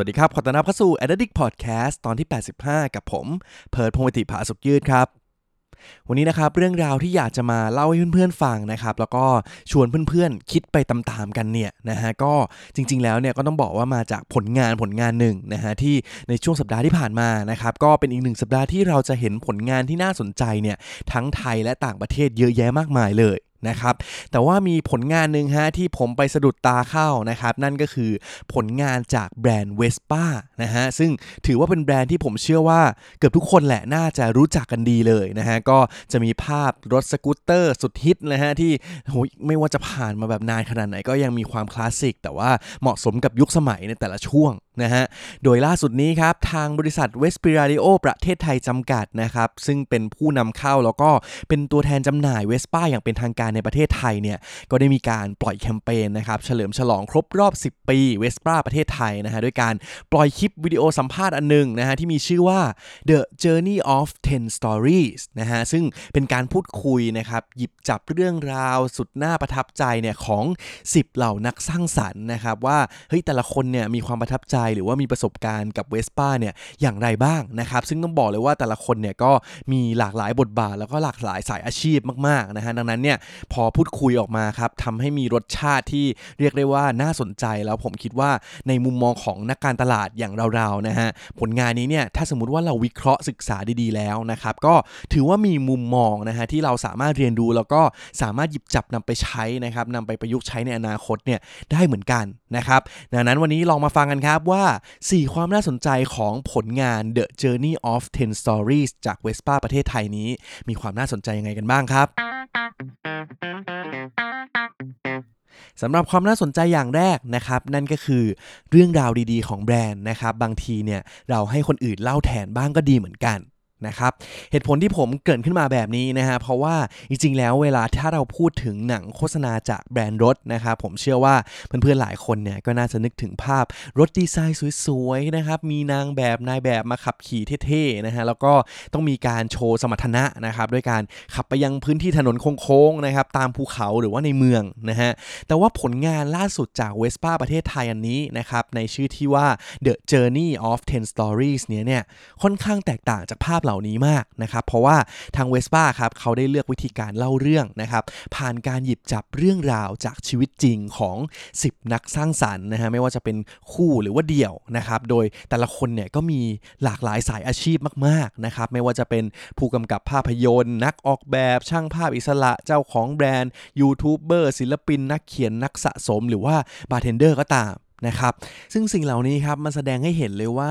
วัสดีครับขอต้อนรับเข้าสู่ Addict Podcast ตอนที่ 85 กับผม เพิร์ดพงศ์วิติผาสุกยืดครับ วันนี้นะครับเรื่องราวที่อยากจะมาเล่าให้เพื่อนๆฟังนะครับ แล้วก็ชวนเพื่อนๆ คิดไปตามๆกันเนี่ยนะฮะก็จริง ๆ แล้วเนี่ยก็ต้องบอกว่ามาจากผลงานผลงานหนึ่งนะฮะที่ในช่วงสัปดาห์ที่ผ่านมานะครับก็เป็นอีกหนึ่งสัปดาห์ที่เราจะเห็นผลงานที่น่าสนใจเนี่ยทั้งไทยและต่างประเทศเยอะแยะมากมายเลย นะครับแต่ว่ามีผลงานหนึ่งฮะที่ผมไปสะดุดตาเข้านะครับนั่นก็คือผลงานจากแบรนด์เวสป้านะฮะซึ่งถือว่าเป็นแบรนด์ที่ผมเชื่อว่าเกือบทุกคนแหละน่าจะรู้จักกันดีเลยนะฮะก็จะมีภาพรถสกูตเตอร์สุดฮิตนะฮะที่โหยไม่ว่าจะผ่านมาแบบนานขนาดไหนก็ยังมีความคลาสสิก แต่ว่าเหมาะสมกับยุคสมัยในแต่ละช่วงนะฮะโดยล่าสุดนี้ครับทางบริษัทเวสปิอาริโอประเทศไทยจำกัดนะครับซึ่งเป็นผู้นำเข้าแล้วก็เป็นตัวแทนจำหน่ายเวสป้าอย่างเป็นทางการในประเทศไทยเนี่ยก็ได้มีการปล่อยแคมเปญนะครับเฉลิมฉลองครบรอบ 10 ปีเวสป้าประเทศไทยนะฮะด้วยการปล่อยคลิปวิดีโอสัมภาษณ์อันหนึงนะฮะที่มีชื่อว่า The Journey of 10 Stories นะฮะซึ่งเป็นการพูดคุยนะครับหยิบจับเรื่องราวสุดน่าประทับใจเนี่ยของ 10 เหล่านักสร้างสรรค์นะครับว่าเฮ้ยแต่ละคนเนี่ยมีความประทับใจหรือว่ามีประสบการณ์กับเวสป้าเนี่ยอย่างไรบ้างนะครับซึ่งต้องบอกเลยว่าแต่ละคนเนี่ยก็มีหลากหลายบทบาท แล้วก็หลากหลายสายอาชีพมากๆนะฮะดังนั้นเนี่ยพอพูดคุยออกมาครับทำให้มีรสชาติที่เรียกได้ว่าน่าสนใจแล้วผมคิดว่าในมุมมองของนักการตลาดอย่างเราๆนะฮะผลงานนี้เนี่ยถ้าสมมติว่าเราวิเคราะห์ศึกษาดีๆแล้วนะครับก็ถือว่ามีมุมมองนะฮะที่เราสามารถเรียนรู้แล้วก็สามารถหยิบจับนำไปใช้นะครับนำไปประยุกต์ใช้ในอนาคตเนี่ยได้เหมือนกันนะครับดังนั้นวันนี้ลองมาฟังกันครับว่า 4 ความน่าสนใจของผลงาน The Journey of 10 Stories จาก Vespa ประเทศไทยนี้ มีความน่าสนใจยังไงกันบ้างครับสำหรับความน่าสนใจอย่างแรกนะครับ นั่นก็คือเรื่องราวดีๆของแบรนด์นะครับ บางทีเนี่ยเราให้คนอื่นเล่าแทนบ้างก็ดีเหมือนกัน นะครับเหตุผลที่ผมเกริ่นขึ้นมาแบบนี้นะฮะเพราะว่าจริงๆแล้วเวลาถ้าเราพูดถึงหนังโฆษณาจากแบรนด์รถนะครับผมเชื่อว่าเพื่อนๆหลายคนเนี่ยก็น่าจะนึกถึงภาพรถดีไซน์สวยๆนะครับมีนางแบบนายแบบมาขับขี่เท่ๆนะฮะแล้วก็ต้องมีการโชว์สมรรถนะนะครับด้วยการขับไปยังพื้นที่ถนนโค้งๆนะครับตามภูเขาหรือว่าในเมืองนะฮะแต่ว่าผลงานล่าสุดจากเวสป้าประเทศไทยอันนี้นะครับในชื่อที่ว่า The Journey of 10 Stories เนี่ยเนี่ยค่อนข้างแตกต่างจากภาพเหล่านี้มากนะครับ เพราะว่าทางเวสป้าครับเขาได้เลือกวิธีการเล่าเรื่องนะครับ ผ่านการหยิบจับเรื่องราวจากชีวิตจริงของ 10 นักสร้างสรรค์นะฮะไม่ว่าจะเป็นคู่หรือว่าเดี่ยวนะครับ โดยแต่ละคนเนี่ยก็มีหลากหลายสายอาชีพมากๆนะครับ ไม่ว่าจะเป็นผู้กำกับภาพยนตร์ นักออกแบบช่างภาพอิสระเจ้าของแบรนด์ยูทูบเบอร์ศิลปิน นักเขียนนักสะสม หรือว่าบาร์เทนเดอร์ก็ตาม นะครับ ซึ่งสิ่งเหล่านี้ครับมันแสดงให้เห็นเลยว่า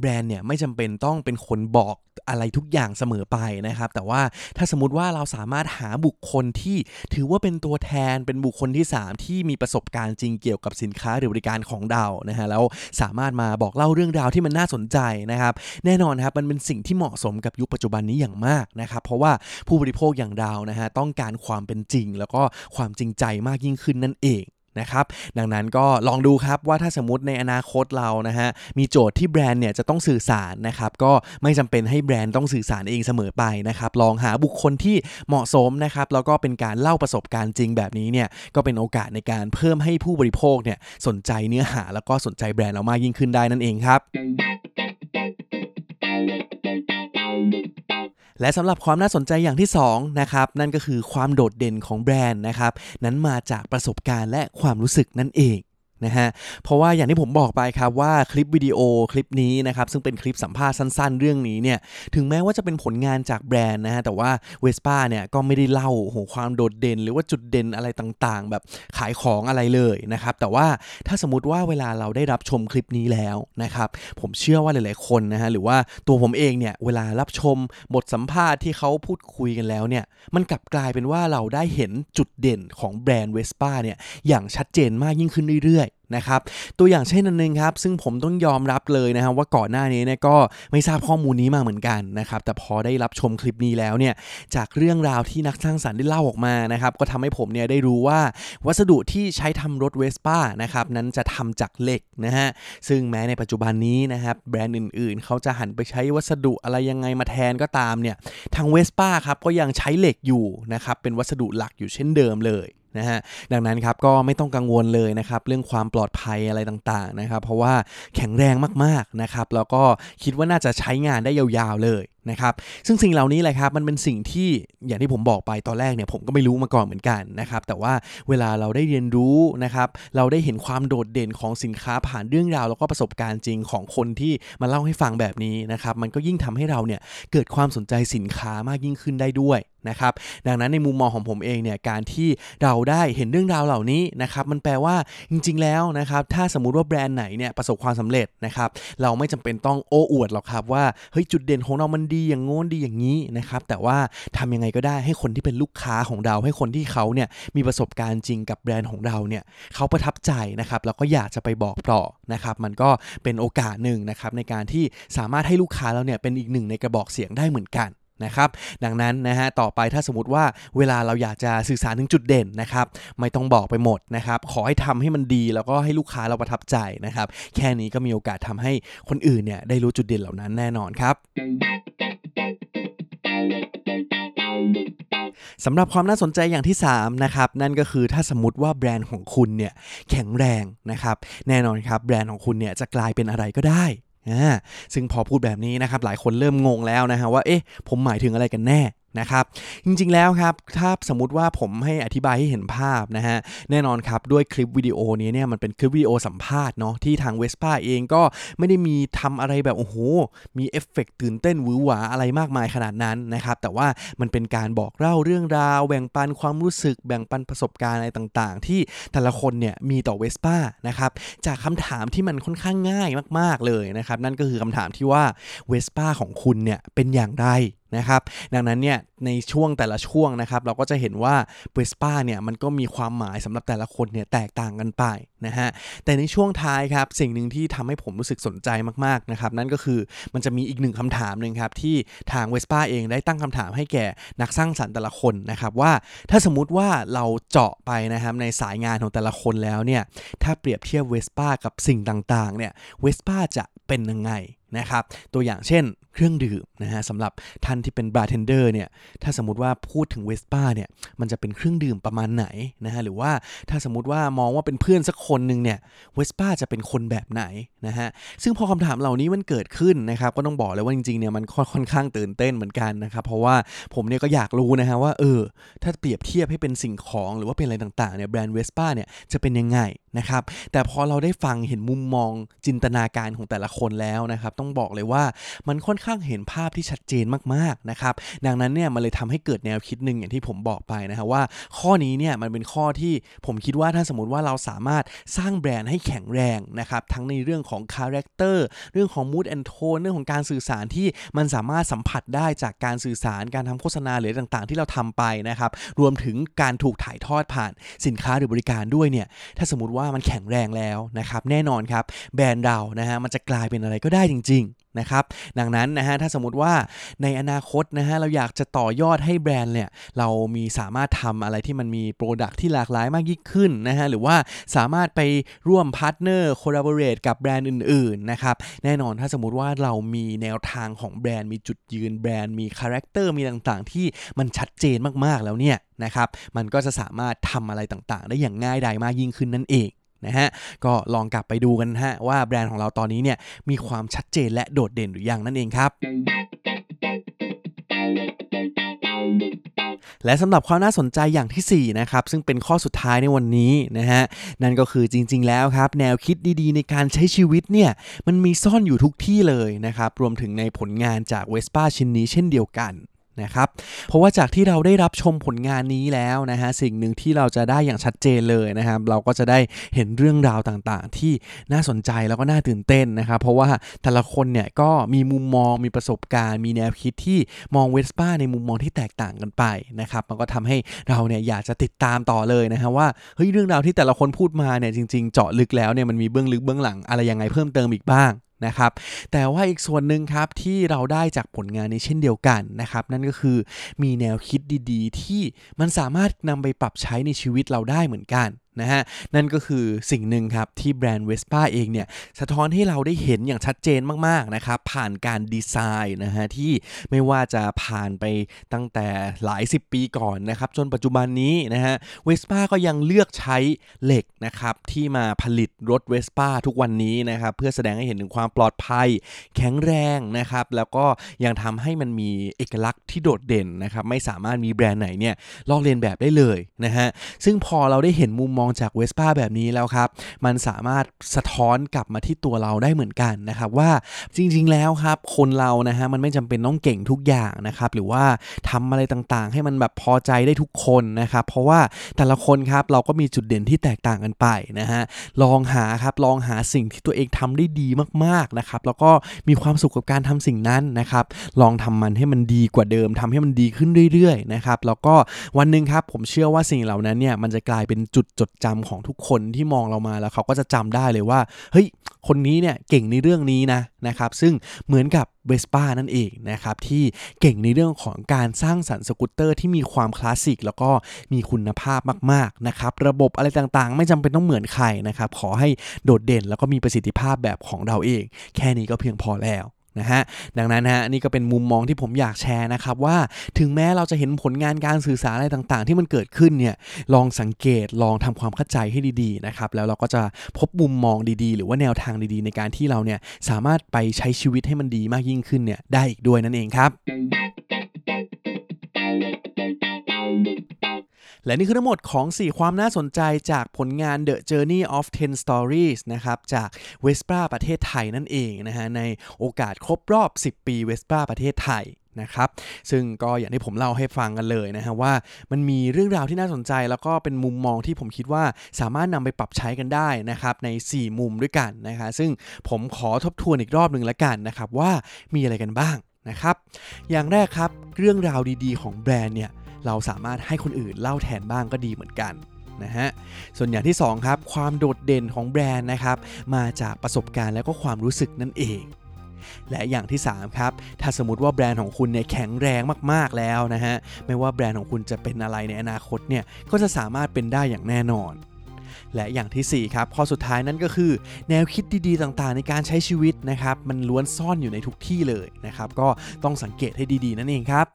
แบรนด์เนี่ยไม่จำเป็นต้องเป็นคนบอกอะไรทุกอย่างเสมอไปนะครับ แต่ว่าถ้าสมมติว่าเราสามารถหาบุคคลที่ถือว่าเป็นตัวแทนเป็นบุคคลที่ 3 ที่มีประสบการณ์จริงเกี่ยวกับสินค้าหรือบริการของเรานะฮะแล้วสามารถมาบอกเล่าเรื่องราวที่มันน่าสนใจนะครับ แน่นอนครับมันเป็นสิ่งที่เหมาะสมกับยุคปัจจุบันนี้อย่างมากนะครับ เพราะว่าผู้บริโภคอย่างเรานะฮะต้องการความเป็นจริง แล้วก็ความจริงใจมากยิ่งขึ้นนั่นเอง นะครับ ดังนั้นก็ลองดูครับว่าถ้าสมมติในอนาคตเรานะฮะมีโจทย์ที่แบรนด์เนี่ยจะต้องสื่อสารนะครับก็ไม่จำเป็นให้แบรนด์ต้องสื่อสารเองเสมอไปนะครับลองหาบุคคลที่เหมาะสมนะครับแล้วก็เป็นการเล่าประสบการณ์จริงแบบนี้เนี่ยก็เป็นโอกาสในการเพิ่มให้ผู้บริโภคเนี่ยสนใจเนื้อหาแล้วก็สนใจแบรนด์เรามากยิ่งขึ้นได้นั่นเองครับ และสำหรับความน่าสนใจอย่างที่2นะครับนั่นก็คือความโดดเด่นของแบรนด์นะครับนั้นมาจากประสบการณ์และความรู้สึกนั่นเอง นะฮะเพราะว่าอย่างที่ผมบอกไปครับว่าคลิปวิดีโอคลิปนี้นะครับซึ่งเป็นคลิปสัมภาษณ์สั้นๆ เรื่องนี้เนี่ยถึงแม้ว่าจะเป็นผลงานจากแบรนด์นะฮะแต่ว่าเวสป้าเนี่ยก็ไม่ได้เล่าโหความโดดเด่น หรือว่าจุดเด่นอะไรต่างๆ แบบขายของอะไรเลยนะครับแต่ว่าถ้าสมมติว่าเวลาเราได้รับชมคลิปนี้แล้วนะครับผมเชื่อว่าหลายๆคนนะฮะหรือว่าตัวผมเองเนี่ยเวลารับชมบทสัมภาษณ์ที่เขาพูดคุยกันแล้วเนี่ยมันกลับกลายเป็นว่าเราได้เห็นจุดเด่นของแบรนด์เวสป้าเนี่ยอย่างชัดเจนมากยิ่งขึ้นเรื่อยอยๆนะครับตัวอย่างเช่นอันนึงครับซึ่งผมต้องยอมรับเลยนะครับว่าก่อนหน้านี้เนี่ยก็ไม่ทราบข้อมูลนี้มาเหมือนกันนะครับแต่พอได้รับชมคลิปนี้แล้วเนี่ยจากเรื่องราวที่นักสร้างสรรค์ได้เล่าออกมานะครับก็ทำให้ผมเนี่ยได้รู้ว่าวัสดุที่ใช้ทำรถเวสป้านะครับนั้นจะทำจากเหล็กนะฮะซึ่งแม้ในปัจจุบันนี้นะครับแบรนด์อื่นๆ เขาจะหันไปใช้วัสดุอะไรยังไงมาแทนก็ตามเนี่ยทางเวสป้าครับก็ยังใช้เหล็กอยู่นะครับเป็นวัสดุหลักอยู่เช่นเดิมเลย นะฮะดังนั้นครับก็ไม่ต้องกังวลเลยนะครับเรื่องความปลอดภัยอะไรต่างๆนะครับเพราะว่าแข็งแรงมากๆนะครับแล้วก็คิดว่าน่าจะใช้งานได้ยาวๆเลย นะครับซึ่งสิ่งเหล่านี้แหละครับมันเป็นสิ่งที่อย่างที่ผมบอกไปตอนแรกเนี่ยผมก็ไม่รู้มาก่อนเหมือนกันนะครับแต่ว่าเวลาเราได้เรียนรู้นะครับเราได้เห็นความโดดเด่นของสินค้าผ่านเรื่องราวแล้วก็ประสบการณ์จริงของคนที่มาเล่าให้ฟังแบบนี้นะครับมันก็ยิ่งทำให้เราเนี่ยเกิดความสนใจสินค้ามากยิ่งขึ้นได้ด้วยนะครับดังนั้นในมุมมองของผมเองเนี่ยการที่เราได้เห็นเรื่องราวเหล่านี้นะครับมันแปลว่าจริง ๆ แล้วนะครับถ้าสมมุติว่าแบรนด์ไหนเนี่ยประสบความสำเร็จนะครับเราไม่จำเป็นต้องโอ้อวดหรอกครับว่าเฮ้ยจุดเด่นของเรามันดีอย่างโน้นดีอย่างนี้นะครับแต่ว่าทำยังไงก็ได้ให้คนที่เป็นลูกค้าของเรา ให้คนที่เขาเนี่ยมีประสบการณ์จริงกับแบรนด์ของเราเนี่ยเขาประทับใจนะครับแล้วก็อยากจะไปบอกต่อนะครับมันก็เป็นโอกาสหนึ่งนะครับในการที่สามารถให้ลูกค้าเราเนี่ยเป็นอีกหนึ่งในกระบอกเสียงได้เหมือนกันนะครับดังนั้นนะฮะต่อไปถ้าสมมติว่าเวลาเราอยากจะสื่อสารถึงจุดเด่นนะครับไม่ต้องบอกไปหมดนะครับขอให้ทำให้มันดีแล้วก็ให้ลูกค้าเราประทับใจนะครับแค่นี้ก็มีโอกาสทำให้คนอื่นเนี่ยได้รู้จุดเด่นเหล่านั้นแน่นอนครับ สำหรับความน่าสนใจอย่างที่ 3 นะครับ นั่นก็คือถ้าสมมติว่าแบรนด์ของคุณเนี่ยแข็งแรงนะครับ แน่นอนครับแบรนด์ของคุณเนี่ยจะกลายเป็นอะไรก็ได้ซึ่งพอพูดแบบนี้นะครับหลายคนเริ่มงงแล้วนะฮะว่าเอ๊ะผมหมายถึงอะไรกันแน่ นะครับ จริงๆแล้วครับ ถ้าสมมติว่าผมให้อธิบายให้เห็นภาพนะฮะ แน่นอนครับ ด้วยคลิปวิดีโอนี้เนี่ยมันเป็นคลิปวิดีโอสัมภาษณ์เนาะที่ทางเวสป้าเองก็ไม่ได้มีทำอะไรแบบโอ้โห มีเอฟเฟกตื่นเต้นหวือหวาอะไรมากมายขนาดนั้นนะครับ แต่ว่ามันเป็นการบอกเล่าเรื่องราว แบ่งปันความรู้สึก แบ่งปันประสบการณ์อะไรต่างๆ ที่แต่ละคนเนี่ยมีต่อเวสป้านะครับ จากคำถามที่มันค่อนข้างง่ายมาก ๆเลยนะครับ นั่นก็คือคำถามที่ว่าเวสป้าของคุณเนี่ยเป็นอย่างไรนะครับดังนั้นเนี่ยในช่วงแต่ละช่วงนะครับเราก็จะเห็นว่าเวสป้าเนี่ยมันก็มีความหมายสำหรับแต่ละคนเนี่ยแตกต่างกันไปนะฮะแต่ในช่วงท้ายครับสิ่งหนึ่งที่ทำให้ผมรู้สึกสนใจมากๆนะครับนั่นก็คือมันจะมีอีกหนึ่งคำถามหนึ่งครับที่ทางเวสป้าเองได้ตั้งคำถามให้แก่นักสร้างสรรค์แต่ละคนนะครับว่าถ้าสมมุติว่าเราเจาะไปนะครับในสายงานของแต่ละคนแล้วเนี่ยถ้าเปรียบเทียบเวสป้ากับสิ่งต่างๆเนี่ยเวสป้าจะเป็นยังไงนะครับตัวอย่างเช่น เครื่องดื่มนะฮะสำหรับท่านที่เป็นบาร์เทนเดอร์เนี่ยถ้าสมมติว่าพูดถึงเวสป้าเนี่ยมันจะเป็นเครื่องดื่มประมาณไหนนะฮะหรือว่าถ้าสมมติว่ามองว่าเป็นเพื่อนสักคนหนึ่งเนี่ยเวสป้าจะเป็นคนแบบไหนนะฮะซึ่งพอคำถามเหล่านี้มันเกิดขึ้นนะครับก็ต้องบอกเลยว่าจริงๆเนี่ยมันค่อนข้างตื่นเต้นเหมือนกันนะครับเพราะว่าผมเนี่ยก็อยากรู้นะฮะว่าเออถ้าเปรียบเทียบให้เป็นสิ่งของหรือว่าเป็นอะไรต่างๆเนี่ยแบรนด์เวสป้าเนี่ยจะเป็นยังไงนะครับแต่พอเราได้ฟังเห็นมุมมองจินตนาการของแต่ละคนแล้วนะครับต้องบอกเลยว่ามันค่อนข้างเห็นภาพที่ชัดเจนมากๆนะครับ ดังนั้นเนี่ยมันเลยทำให้เกิดแนวคิดหนึ่งอย่างที่ผมบอกไปนะครับว่า ข้อนี้เนี่ยมันเป็นข้อที่ผมคิดว่าถ้าสมมติว่าเราสามารถสร้างแบรนด์ให้แข็งแรงนะครับทั้งในเรื่องของ character เรื่องของ mood and tone เรื่องของการสื่อสารที่มันสามารถสัมผัสได้จากการสื่อสารการทำโฆษณาหรือต่างๆ ที่เราทำไปนะครับรวมถึงการถูกถ่ายทอดผ่านสินค้าหรือบริการด้วยเนี่ยถ้าสมมติว่ามันแข็งแรงแล้วนะครับแน่นอนครับแบรนด์เรานะฮะมันจะกลายเป็นอะไรก็ได้จริง ๆ นะครับ ดังนั้นนะฮะถ้าสมมติว่าในอนาคตนะฮะเราอยากจะต่อยอดให้แบรนด์เนี่ยเรามีสามารถทำอะไรที่มันมี product ที่หลากหลายมากยิ่งขึ้นนะฮะหรือว่าสามารถไปร่วม partner collaborate กับแบรนด์อื่นๆนะครับแน่นอนถ้าสมมติว่าเรามีแนวทางของแบรนด์มีจุดยืนแบรนด์มี character มีต่างๆ ที่มันชัดเจนมากๆแล้วเนี่ยนะครับมันก็จะสามารถทำอะไรต่างๆ ได้อย่างง่ายดายมากยิ่งขึ้นนั่นเอง นะฮะ ก็ลองกลับไปดูกันฮะว่าแบรนด์ของเราตอนนี้เนี่ยมีความชัดเจนและโดดเด่นหรือยังนั่นเองครับและสำหรับความน่าสนใจอย่างที่ 4 นะครับ ซึ่งเป็นข้อสุดท้ายในวันนี้นะฮะ นั่นก็คือจริง ๆ แล้วครับ แนวคิดดีๆ ในการใช้ชีวิตเนี่ย มันมีซ่อนอยู่ทุกที่เลยนะครับ รวมถึงในผลงานจากเวสป้าชิ้นนี้เช่นเดียวกัน นะครับ เพราะว่าจากที่เราได้รับชมผลงานนี้แล้วนะฮะสิ่งหนึ่งที่เราจะได้อย่างชัดเจนเลยนะครับ เราก็จะได้เห็นเรื่องราวต่างๆ ที่น่าสนใจแล้วก็น่าตื่นเต้นนะครับ เพราะว่าแต่ละคนเนี่ยก็มีมุมมองมีประสบการณ์ มีแนวคิดที่มองเวสป้าในมุมมองที่แตกต่างกันไปนะครับ มันก็ทำให้เราเนี่ยอยากจะติดตามต่อเลยนะฮะว่าเฮ้ยเรื่องราวที่แต่ละคนพูดมาเนี่ยจริง ๆ เจาะลึกแล้วเนี่ยมันมีเบื้องลึกเบื้องหลังอะไรยังไงเพิ่มเติมอีกบ้าง นะครับ แต่ว่าอีกส่วนหนึ่งครับที่เราได้จากผลงานนี้เช่นเดียวกันนะครับ นั่นก็คือมีแนวคิดดีๆ ที่มันสามารถนำไปปรับใช้ในชีวิตเราได้เหมือนกัน นะฮะนั่นก็คือสิ่งหนึ่งครับที่แบรนด์เวสป้าเองเนี่ยสะท้อนให้เราได้เห็นอย่างชัดเจนมากๆนะครับผ่านการดีไซน์นะฮะที่ไม่ว่าจะผ่านไปตั้งแต่หลาย 10 ปีก่อนนะครับจนปัจจุบันนี้นะฮะเวสป้าก็ยังเลือกใช้เหล็กนะครับที่มาผลิตรถเวสป้าทุกวันนี้นะครับเพื่อแสดงให้เห็นถึงความปลอดภัย แข็งแรงนะครับแล้วก็ยังทำให้มันมีเอกลักษณ์ที่โดดเด่นนะครับไม่สามารถมีแบรนด์ไหนเนี่ยลอกเลียนแบบได้เลยนะฮะซึ่งพอเราได้เห็นมุมมองจากเวสป้าแบบนี้แล้วครับ มันสามารถสะท้อนกลับมาที่ตัวเราได้เหมือนกันนะครับว่าจริง ๆ แล้วครับ คนเรานะฮะมันไม่จำเป็นต้องเก่งทุกอย่างนะครับหรือว่าทำอะไรต่างๆ ให้มันแบบพอใจได้ทุกคนนะครับเพราะว่าแต่ละคนครับเราก็มีจุดเด่นที่แตกต่างกันไปนะฮะลองหาครับลองหาสิ่งที่ตัวเองทำได้ดีมากๆนะครับแล้วก็มีความสุขกับการทำสิ่งนั้นนะครับลองทำมันให้มันดีกว่าเดิมทำให้มันดีขึ้นเรื่อยๆนะครับแล้วก็วันหนึ่งครับผมเชื่อว่าสิ่งเหล่านั้นเนี่ยมันจะกลายเป็นจุดจดจำของทุกคนที่มองเรามาแล้วเขาก็จะจำได้เลยว่า เฮ้ย คนนี้เนี่ยเก่งในเรื่องนี้นะนะครับ ซึ่งเหมือนกับเวสป้านั่นเองนะครับที่เก่งในเรื่องของการสร้างสรรค์สกูตเตอร์ที่มีความคลาสสิกแล้วก็มีคุณภาพมากๆนะครับระบบอะไรต่างๆ ไม่จำเป็นต้องเหมือนใครนะครับขอให้โดดเด่นแล้วก็มีประสิทธิภาพแบบของเราเอง แค่นี้ก็เพียงพอแล้ว นะฮะดังนั้นฮะนี่ก็เป็นมุมมองที่ผมอยากแชร์นะครับว่าถึงแม้เราจะเห็นผลงานการสื่อสารอะไรต่างๆ ที่มันเกิดขึ้นเนี่ยลองสังเกตลองทำความเข้าใจให้ดีๆนะครับแล้วเราก็จะพบมุมมองดีๆ หรือว่าแนวทางดีๆ ในการที่เราเนี่ยสามารถไปใช้ชีวิตให้มันดีมากยิ่งขึ้นเนี่ยได้อีกด้วยนั่นเองครับ และนี่คือทั้งหมดของ 4 ความน่าสนใจจากผลงาน The Journey of 10 Stories นะครับจากเวสป้าประเทศไทยนั่นเองนะฮะในโอกาสครบรอบ 10 ปีเวสป้าประเทศไทยนะครับซึ่งก็อย่างที่ผมเล่าให้ฟังกันเลยนะฮะว่ามันมีเรื่องราวที่น่าสนใจ แล้วก็เป็นมุมมองที่ผมคิดว่าสามารถนำไปปรับใช้กันได้นะครับใน 4 มุมด้วยกันนะคะซึ่งผมขอทบทวนอีกรอบหนึ่งละกันนะครับว่ามีอะไรกันบ้างนะครับอย่างแรกครับเรื่องราวดีๆ ของแบรนด์เนี่ย เราสามารถให้คนอื่นเล่าแทนบ้างก็ดีเหมือนกันนะฮะส่วนอย่างที่2ครับความโดดเด่นของแบรนด์นะครับมาจากประสบการณ์และก็ความรู้สึกนั่นเองและอย่างที่ 3 ครับ ถ้าสมมติว่าแบรนด์ของคุณเนี่ยแข็งแรงมากๆแล้วนะฮะ ไม่ว่าแบรนด์ของคุณจะเป็นอะไรในอนาคตเนี่ย ก็จะสามารถเป็นได้อย่างแน่นอน และอย่างที่ 4 ครับ ข้อสุดท้ายนั่นก็คือ แนวคิดดีๆต่างๆ ในการใช้ชีวิตนะครับ มันล้วนซ่อนอยู่ในทุกที่เลยนะครับ ก็ต้องสังเกตให้ดีๆ นั่นเองครับ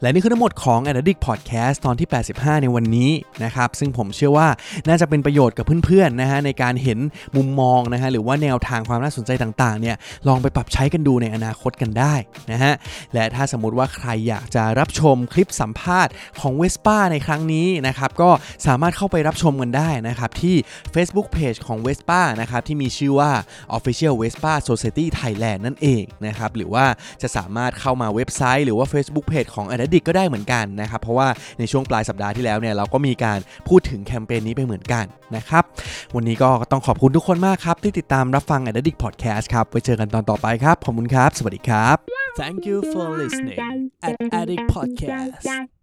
และนี่คือทั้งหมดของ a d d i c t Podcast ตอนที่ 85 ในวันนี้นะครับซึ่งผมเชื่อว่าน่าจะเป็นประโยชน์กับเพื่อนๆนะฮะในการเห็นมุมมองนะฮะหรือว่าแนวทางความน่าสนใจต่างๆเนี่ยลองไปปรับใช้กันดูในอนาคตกันได้นะฮะและถ้าสมมุติว่าใครอยากจะรับชมคลิปสัมภาษณ์ของ Vespa ในครั้งนี้นะครับก็สามารถเข้าไปรับชมกันได้นะครับที่ Facebook Page ของ Vespa นะครับที่มีชื่อว่า Official Vespa Society Thailand นั่นเองนะครับหรือว่าจะสามารถเข้ามาเว็บไซต์ หรือว่า Facebook Page ของ a d d i c ก็ได้เหมือนกันนะครับ เพราะว่าในช่วงปลายสัปดาห์ที่แล้วเนี่ยเราก็มีการพูดถึงแคมเปญนี้ไปเหมือนกันนะครับ วันนี้ก็ต้องขอบคุณทุกคนมากครับ ที่ติดตามรับฟัง a d d i c Podcast ครับ ไว้เจอกันตอนต่อไปครับ ขอบคุณครับ สวัสดีครับ Thank you for listening at Addict Podcast